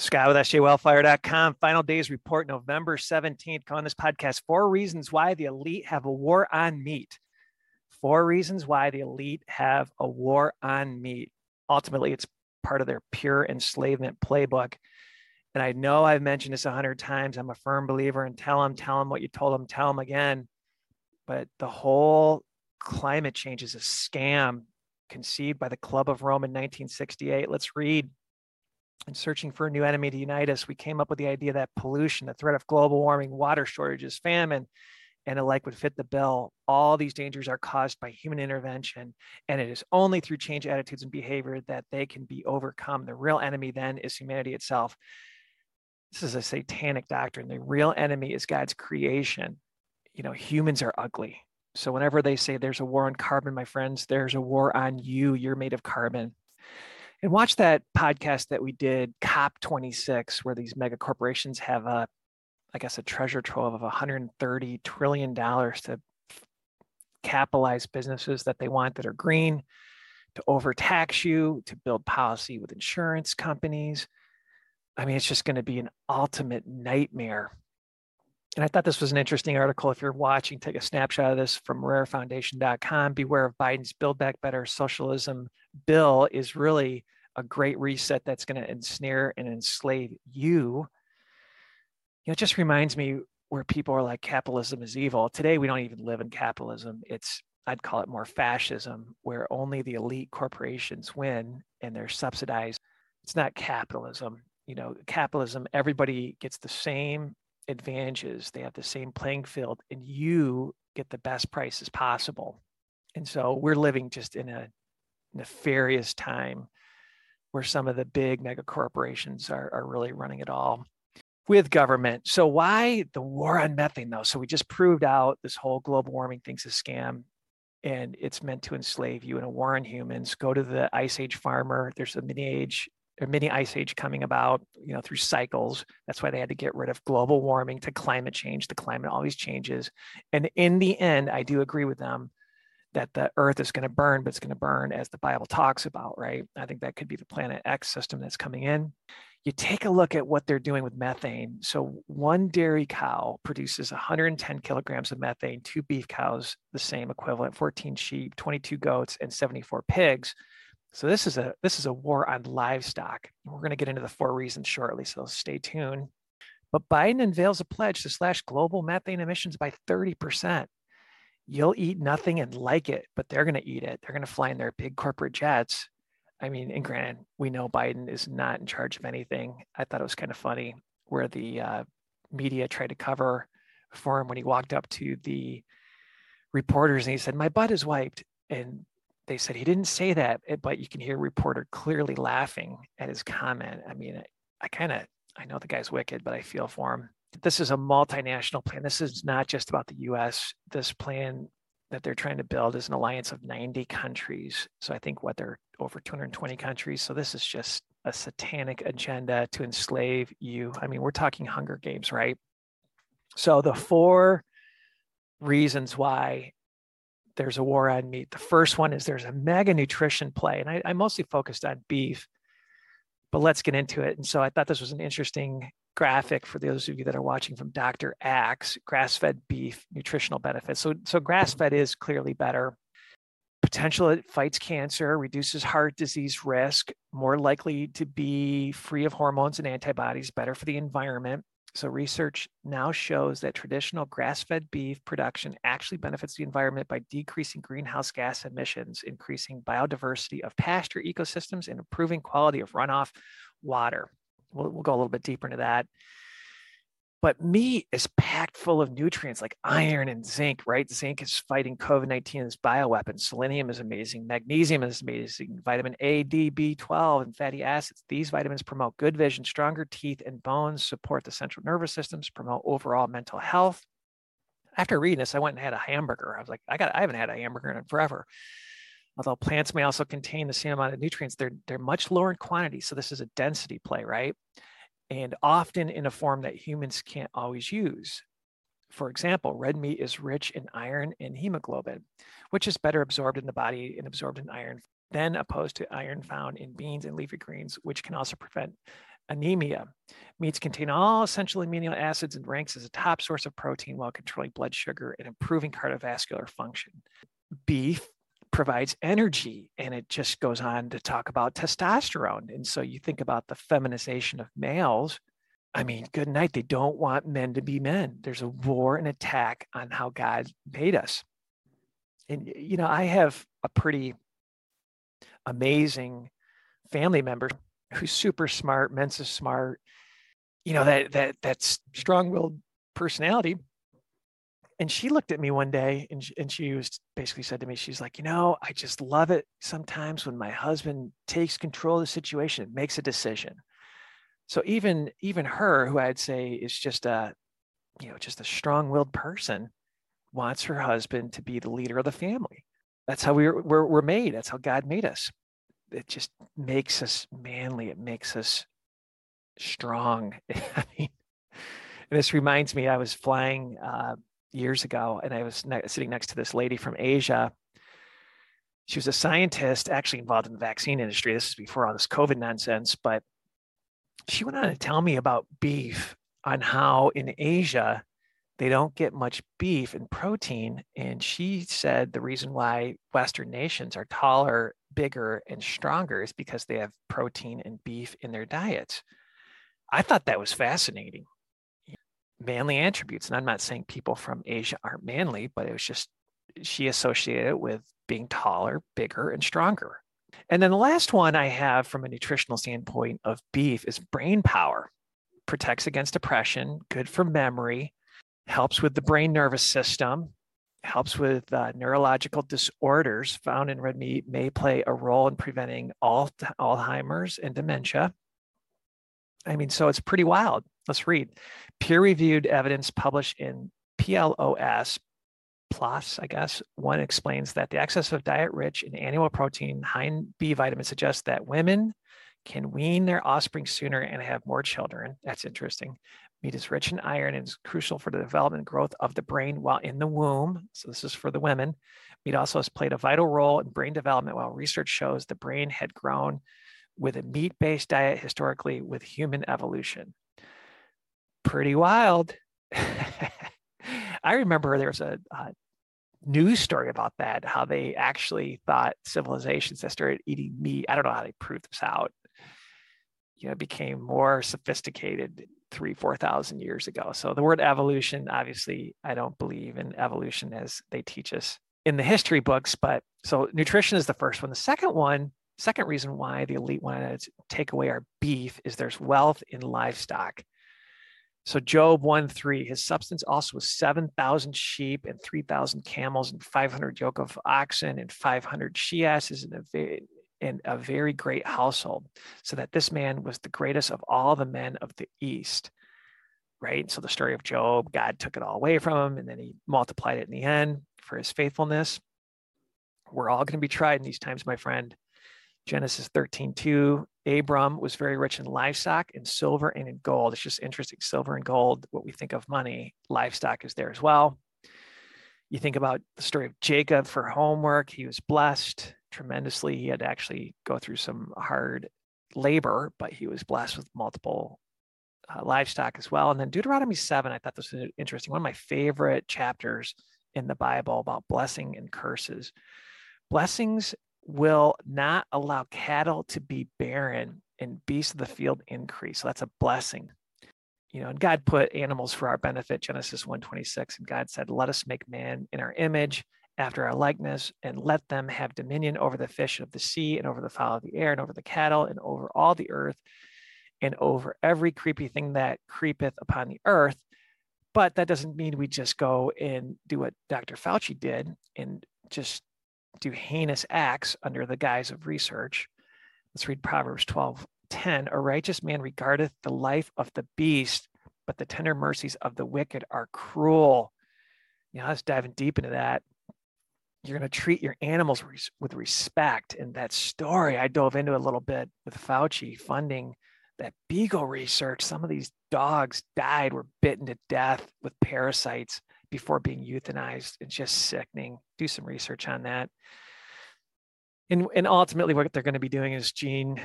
Scott with sjwellfire.com. Final days report November 17th. Calling this podcast Four Reasons Why the Elite Have a War on Meat. Four reasons why the elite have a war on meat. Ultimately, it's part of their pure enslavement playbook. And I know I've mentioned this a hundred times. I'm a firm believer in tell them, tell them what you told them, tell them again. But the whole climate change is a scam conceived by the Club of Rome in 1968. Let's read and searching for a new enemy to unite us, we came up with the idea that pollution, the threat of global warming, water shortages, famine, and the like would fit the bill. All these dangers are caused by human intervention, and it is only through change attitudes and behavior that they can be overcome. The real enemy then is humanity itself. This is a satanic doctrine. The real enemy is God's creation. You know, humans are ugly. So whenever they say there's a war on carbon, my friends, there's a war on you. You're made of carbon and watch that podcast that we did cop26 where these mega corporations have a i guess a treasure trove of 130 trillion dollars to capitalize businesses that they want that are green to overtax you to build policy with insurance companies. I mean it's just going to be an ultimate nightmare and I thought this was an interesting article. If you're watching, take a snapshot of this from rairfoundation.com. Beware of Biden's Build Back Better socialism bill is really a great reset that's going to ensnare and enslave you. You know, it just reminds me where people are like capitalism is evil. Today we don't even live in capitalism. It's I'd call it more fascism, where only the elite corporations win and they're subsidized. It's not capitalism. You know, capitalism, everybody gets the same advantages. They have the same playing field, and you get the best prices possible. And so we're living just in a nefarious time where some of the big mega corporations are, are really running it all with government. So why the war on methane though? So we just proved out this whole global warming thing's a scam and it's meant to enslave you in a war on humans. Go to the ice age farmer. There's a mini age or mini ice age coming about, you know, through cycles. That's why they had to get rid of global warming to climate change. The climate always changes. And in the end, I do agree with them that the earth is going to burn, but it's going to burn as the Bible talks about, right? I think that could be the planet X system that's coming in. You take a look at what they're doing with methane. So, one dairy cow produces 110 kilograms of methane, two beef cows, the same equivalent, 14 sheep, 22 goats, and 74 pigs. So this is a this is a war on livestock. We're going to get into the four reasons shortly, so stay tuned. But Biden unveils a pledge to slash global methane emissions by 30%. You'll eat nothing and like it, but they're going to eat it. They're going to fly in their big corporate jets. I mean, and granted, we know Biden is not in charge of anything. I thought it was kind of funny where the uh, media tried to cover for him when he walked up to the reporters and he said, "My butt is wiped," and they said he didn't say that, eh, but you can hear reporter clearly laughing at his comment. I mean, I, I kind of I know the guy's wicked, but I feel for him. This is a multinational plan. This is not just about the U.S. This plan that they're trying to build is an alliance of 90 countries. So I think what they're over 220 countries. So this is just a satanic agenda to enslave you. I mean, we're talking Hunger Games, right? So the four reasons why there's a war on meat. The first one is there's a mega nutrition play, and I, I mostly focused on beef, but let's get into it. And so I thought this was an interesting graphic for those of you that are watching from Dr. Axe, grass-fed beef nutritional benefits. So, so grass-fed is clearly better. Potential it fights cancer, reduces heart disease risk, more likely to be free of hormones and antibodies, better for the environment. So, research now shows that traditional grass fed beef production actually benefits the environment by decreasing greenhouse gas emissions, increasing biodiversity of pasture ecosystems, and improving quality of runoff water. We'll, we'll go a little bit deeper into that. But meat is packed full of nutrients like iron and zinc, right? Zinc is fighting COVID 19 as bioweapon. Selenium is amazing. Magnesium is amazing. Vitamin A, D, B12, and fatty acids. These vitamins promote good vision, stronger teeth and bones, support the central nervous systems, promote overall mental health. After reading this, I went and had a hamburger. I was like, I got, I haven't had a hamburger in forever. Although plants may also contain the same amount of nutrients, they're, they're much lower in quantity. So this is a density play, right? And often in a form that humans can't always use. For example, red meat is rich in iron and hemoglobin, which is better absorbed in the body and absorbed in iron than opposed to iron found in beans and leafy greens, which can also prevent anemia. Meats contain all essential amino acids and ranks as a top source of protein while controlling blood sugar and improving cardiovascular function. Beef provides energy and it just goes on to talk about testosterone. And so you think about the feminization of males. I mean, good night. They don't want men to be men. There's a war and attack on how God made us. And, you know, I have a pretty amazing family member who's super smart, Mensa smart, you know, that that that's strong-willed personality. And she looked at me one day and she, and she was basically said to me, she's like, you know, I just love it sometimes when my husband takes control of the situation, makes a decision. So even even her, who I'd say is just a, you know, just a strong-willed person, wants her husband to be the leader of the family. That's how we we're, we're, we're made. That's how God made us it just makes us manly. It makes us strong. I mean, and this reminds me, I was flying uh, years ago and I was ne- sitting next to this lady from Asia. She was a scientist actually involved in the vaccine industry. This is before all this COVID nonsense, but she went on to tell me about beef on how in Asia they don't get much beef and protein. And she said the reason why Western nations are taller bigger and stronger is because they have protein and beef in their diets. I thought that was fascinating. Manly attributes. And I'm not saying people from Asia aren't manly, but it was just she associated it with being taller, bigger, and stronger. And then the last one I have from a nutritional standpoint of beef is brain power. Protects against depression, good for memory, helps with the brain nervous system, helps with uh, neurological disorders found in red meat may play a role in preventing all Alzheimer's and dementia. I mean, so it's pretty wild. Let's read. Peer reviewed evidence published in PLOS plus, I guess, one explains that the excess of diet rich in animal protein, high in B vitamin suggests that women can wean their offspring sooner and have more children. That's interesting. Meat is rich in iron and is crucial for the development and growth of the brain while in the womb. So, this is for the women. Meat also has played a vital role in brain development, while research shows the brain had grown with a meat based diet historically with human evolution. Pretty wild. I remember there was a, a news story about that, how they actually thought civilizations that started eating meat, I don't know how they proved this out, you know, became more sophisticated three, 4,000 years ago. So the word evolution, obviously, I don't believe in evolution as they teach us in the history books. But so nutrition is the first one. The second one, second reason why the elite wanted to take away our beef is there's wealth in livestock. So Job 1 3, his substance also was 7,000 sheep and 3,000 camels and 500 yoke of oxen and 500 she asses and a, in a very great household, so that this man was the greatest of all the men of the East. Right. So the story of Job, God took it all away from him and then he multiplied it in the end for his faithfulness. We're all going to be tried in these times, my friend. Genesis 13, 2. Abram was very rich in livestock, in silver, and in gold. It's just interesting. Silver and gold, what we think of money, livestock is there as well. You think about the story of Jacob for homework. He was blessed tremendously. He had to actually go through some hard labor, but he was blessed with multiple uh, livestock as well. And then Deuteronomy 7, I thought this was interesting. One of my favorite chapters in the Bible about blessing and curses. Blessings will not allow cattle to be barren and beasts of the field increase. So that's a blessing. You know, and God put animals for our benefit, Genesis 126. And God said, Let us make man in our image after our likeness, and let them have dominion over the fish of the sea, and over the fowl of the air, and over the cattle, and over all the earth, and over every creepy thing that creepeth upon the earth. But that doesn't mean we just go and do what Dr. Fauci did and just do heinous acts under the guise of research. Let's read Proverbs 12 10. A righteous man regardeth the life of the beast, but the tender mercies of the wicked are cruel. You know, was diving deep into that you're going to treat your animals res- with respect. And that story, I dove into a little bit with Fauci funding that beagle research. Some of these dogs died, were bitten to death with parasites before being euthanized. It's just sickening. Do some research on that. And, and ultimately, what they're going to be doing is gene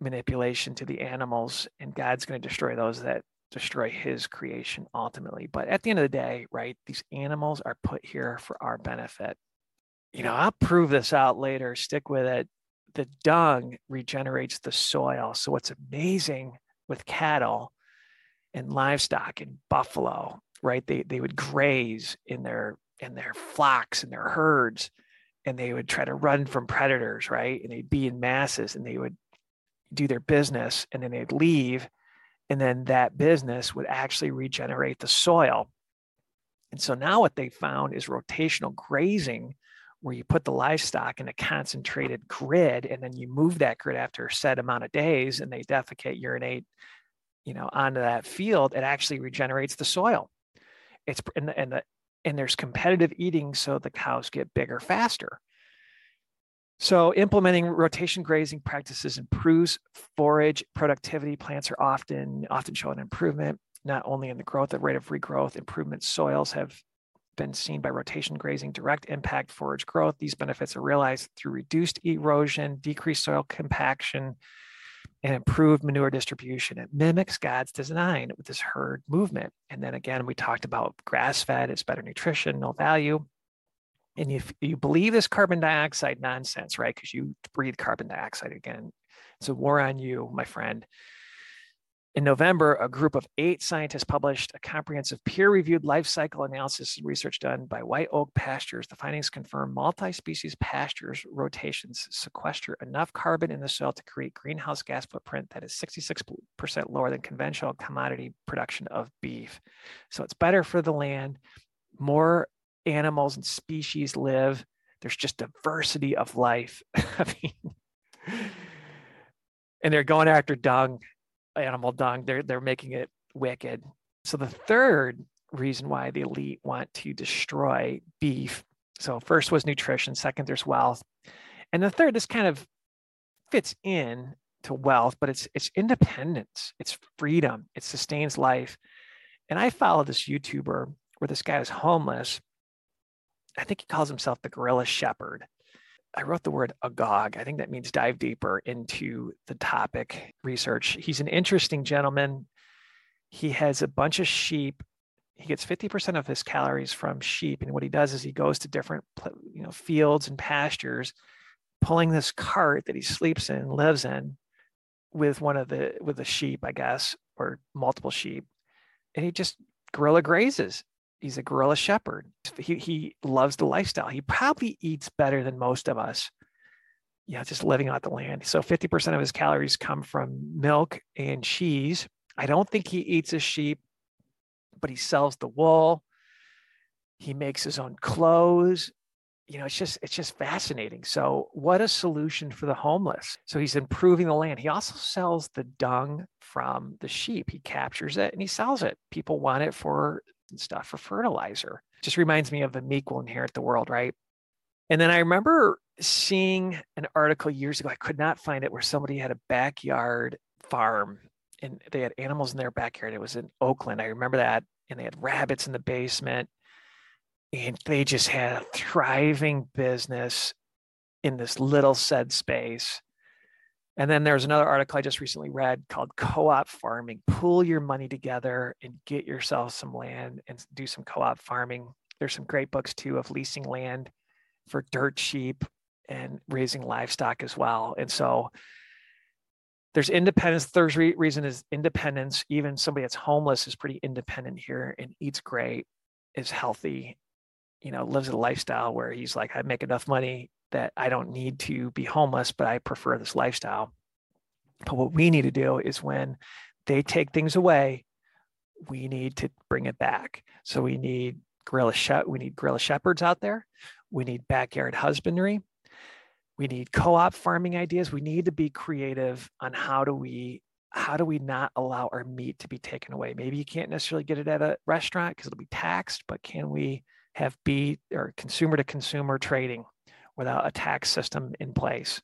manipulation to the animals, and God's going to destroy those that destroy his creation ultimately. But at the end of the day, right, these animals are put here for our benefit. You know, I'll prove this out later, stick with it. The dung regenerates the soil. So, what's amazing with cattle and livestock and buffalo, right? They, they would graze in their in their flocks and their herds and they would try to run from predators, right? And they'd be in masses and they would do their business and then they'd leave and then that business would actually regenerate the soil. And so now what they found is rotational grazing, where you put the livestock in a concentrated grid and then you move that grid after a set amount of days and they defecate, urinate, you know, onto that field, it actually regenerates the soil. It's and the, and the and there's competitive eating so the cows get bigger faster. So implementing rotation grazing practices improves forage productivity. Plants are often often show an improvement, not only in the growth, the rate of regrowth, improvement soils have been seen by rotation grazing direct impact forage growth. These benefits are realized through reduced erosion, decreased soil compaction, and improved manure distribution. It mimics God's design with this herd movement. And then again, we talked about grass fed, it's better nutrition, no value and if you believe this carbon dioxide nonsense, right? Because you breathe carbon dioxide again, it's a war on you, my friend. In November, a group of eight scientists published a comprehensive peer reviewed life cycle analysis and research done by White Oak Pastures. The findings confirm multi species pastures rotations sequester enough carbon in the soil to create greenhouse gas footprint that is 66% lower than conventional commodity production of beef. So it's better for the land, more animals and species live. There's just diversity of life. I mean, and they're going after dung, animal dung. They're they're making it wicked. So the third reason why the elite want to destroy beef. So first was nutrition, second there's wealth. And the third, this kind of fits in to wealth, but it's it's independence, it's freedom, it sustains life. And I follow this YouTuber where this guy is homeless I think he calls himself the guerrilla shepherd. I wrote the word agog. I think that means dive deeper into the topic research. He's an interesting gentleman. He has a bunch of sheep. He gets 50% of his calories from sheep. And what he does is he goes to different you know, fields and pastures, pulling this cart that he sleeps in, lives in with one of the with the sheep, I guess, or multiple sheep. And he just guerrilla grazes he's a guerrilla shepherd. He he loves the lifestyle. He probably eats better than most of us. Yeah, just living out the land. So 50% of his calories come from milk and cheese. I don't think he eats a sheep, but he sells the wool. He makes his own clothes. You know, it's just it's just fascinating. So, what a solution for the homeless. So he's improving the land. He also sells the dung from the sheep. He captures it and he sells it. People want it for and stuff for fertilizer. Just reminds me of the meek will inherit the world, right? And then I remember seeing an article years ago. I could not find it where somebody had a backyard farm and they had animals in their backyard. It was in Oakland. I remember that. And they had rabbits in the basement. And they just had a thriving business in this little said space. And then there's another article I just recently read called Co op Farming. Pull your money together and get yourself some land and do some co op farming. There's some great books too of leasing land for dirt sheep and raising livestock as well. And so there's independence. Third re- reason is independence. Even somebody that's homeless is pretty independent here and eats great, is healthy, you know, lives a lifestyle where he's like, I make enough money that I don't need to be homeless, but I prefer this lifestyle. But what we need to do is when they take things away, we need to bring it back. So we need guerrilla she- we need guerrilla shepherds out there. We need backyard husbandry. We need co-op farming ideas. We need to be creative on how do we how do we not allow our meat to be taken away? Maybe you can't necessarily get it at a restaurant because it'll be taxed, but can we have be or consumer to consumer trading without a tax system in place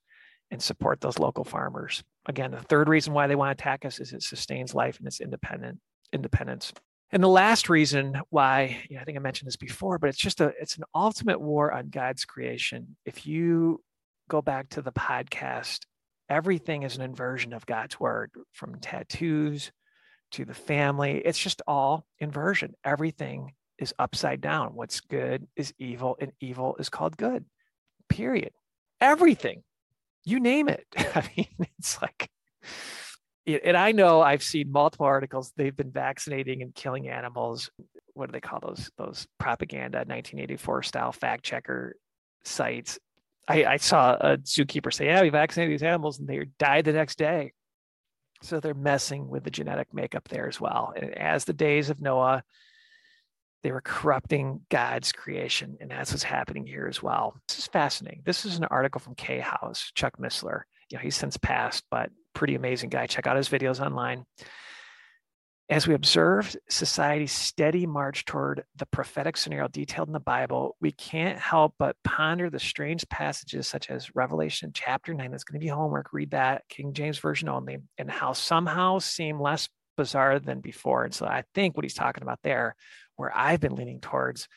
and support those local farmers. Again, the third reason why they want to attack us is it sustains life and it's independent independence. And the last reason why, you know, I think I mentioned this before, but it's just a it's an ultimate war on God's creation. If you go back to the podcast everything is an inversion of God's word from tattoos to the family. It's just all inversion. Everything is upside down. What's good is evil, and evil is called good, period. Everything, you name it. I mean, it's like, and I know I've seen multiple articles. They've been vaccinating and killing animals. What do they call those? Those propaganda 1984 style fact checker sites. I, I saw a zookeeper say, "Yeah, we vaccinated these animals, and they died the next day." So they're messing with the genetic makeup there as well. And as the days of Noah, they were corrupting God's creation, and that's what's happening here as well. This is fascinating. This is an article from K House, Chuck Missler. You know, he's since passed, but pretty amazing guy. Check out his videos online. As we observed society's steady march toward the prophetic scenario detailed in the Bible, we can't help but ponder the strange passages such as Revelation chapter 9. That's going to be homework. Read that, King James Version only, and how somehow seem less bizarre than before. And so I think what he's talking about there, where I've been leaning towards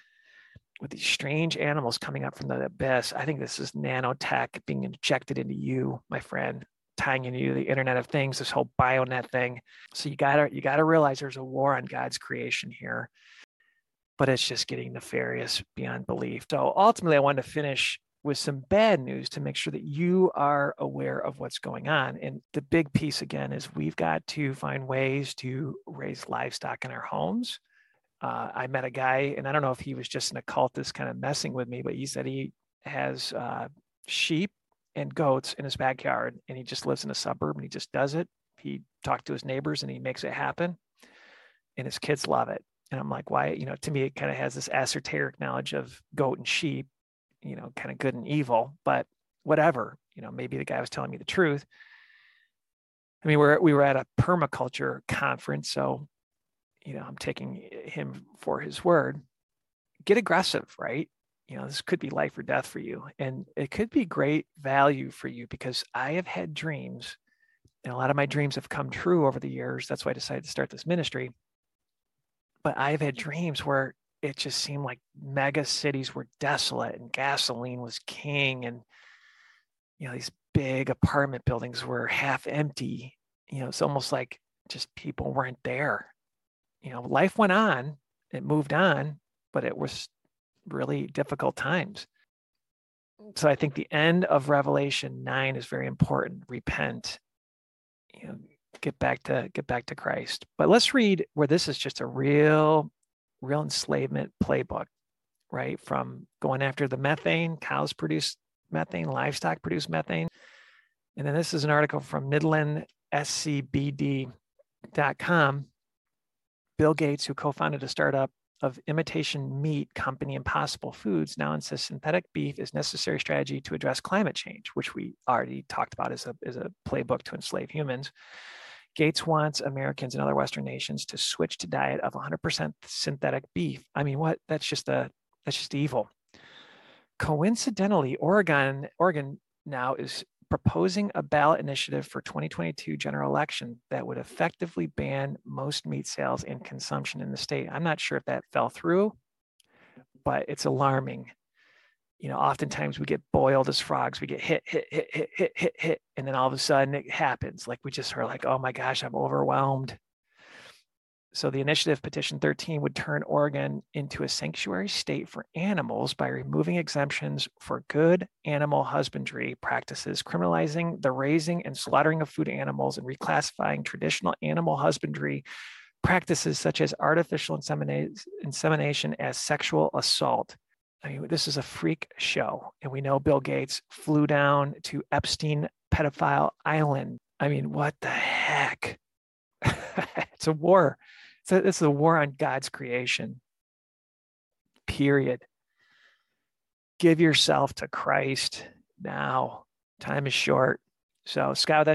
with these strange animals coming up from the abyss, I think this is nanotech being injected into you, my friend tying into the internet of things this whole bionet thing so you gotta you gotta realize there's a war on god's creation here but it's just getting nefarious beyond belief so ultimately i wanted to finish with some bad news to make sure that you are aware of what's going on and the big piece again is we've got to find ways to raise livestock in our homes. Uh, i met a guy and i don't know if he was just an occultist kind of messing with me but he said he has uh, sheep and goats in his backyard and he just lives in a suburb and he just does it. He talked to his neighbors and he makes it happen and his kids love it. And i'm like why? You know to me it kind of has this esoteric knowledge of goat and sheep you know kind of good and evil but whatever you know maybe the guy was telling me the truth. I mean we're we were at a permaculture conference so you know i'm taking him for his word. Get aggressive right? You know this could be life or death for you and it could be great value for you because i have had dreams and a lot of my dreams have come true over the years. That's why i decided to start this ministry. But i've had dreams where it just seemed like mega cities were desolate and gasoline was king and you know these big apartment buildings were half empty you know it's almost like just people weren't there you know life went on it moved on but it was really difficult times. So I think the end of Revelation 9 is very important. Repent, you know, get back to get back to Christ. But let's read where this is just a real, real enslavement playbook, right? From going after the methane, cows produce methane, livestock produce methane. And then this is an article from MidlandSCBD.com. Bill Gates, who co-founded a startup of imitation meat company Impossible Foods now insists synthetic beef is necessary strategy to address climate change, which we already talked about as a, as a playbook to enslave humans. Gates wants Americans and other Western nations to switch to diet of 100% synthetic beef. I mean, what? That's just a that's just evil. Coincidentally, Oregon Oregon now is proposing a ballot initiative for 2022 general election that would effectively ban most meat sales and consumption in the state. I'm not sure if that fell through, but it's alarming. You know, oftentimes we get boiled as frogs. We get hit, hit, hit, hit, hit, hit, and then all of a sudden it happens. Like we just are like, oh my gosh, I'm overwhelmed. So the initiative petition 13 would turn Oregon into a sanctuary state for animals by removing exemptions for good animal husbandry practices, criminalizing the raising and slaughtering of food animals, and reclassifying traditional animal husbandry practices such as artificial insemination as sexual assault. I mean, this is a freak show. And we know Bill Gates flew down to Epstein pedophile island. I mean, what the heck? it's a war so this is a war on God's creation. Period. Give yourself to Christ now. Time is short. So, Scott.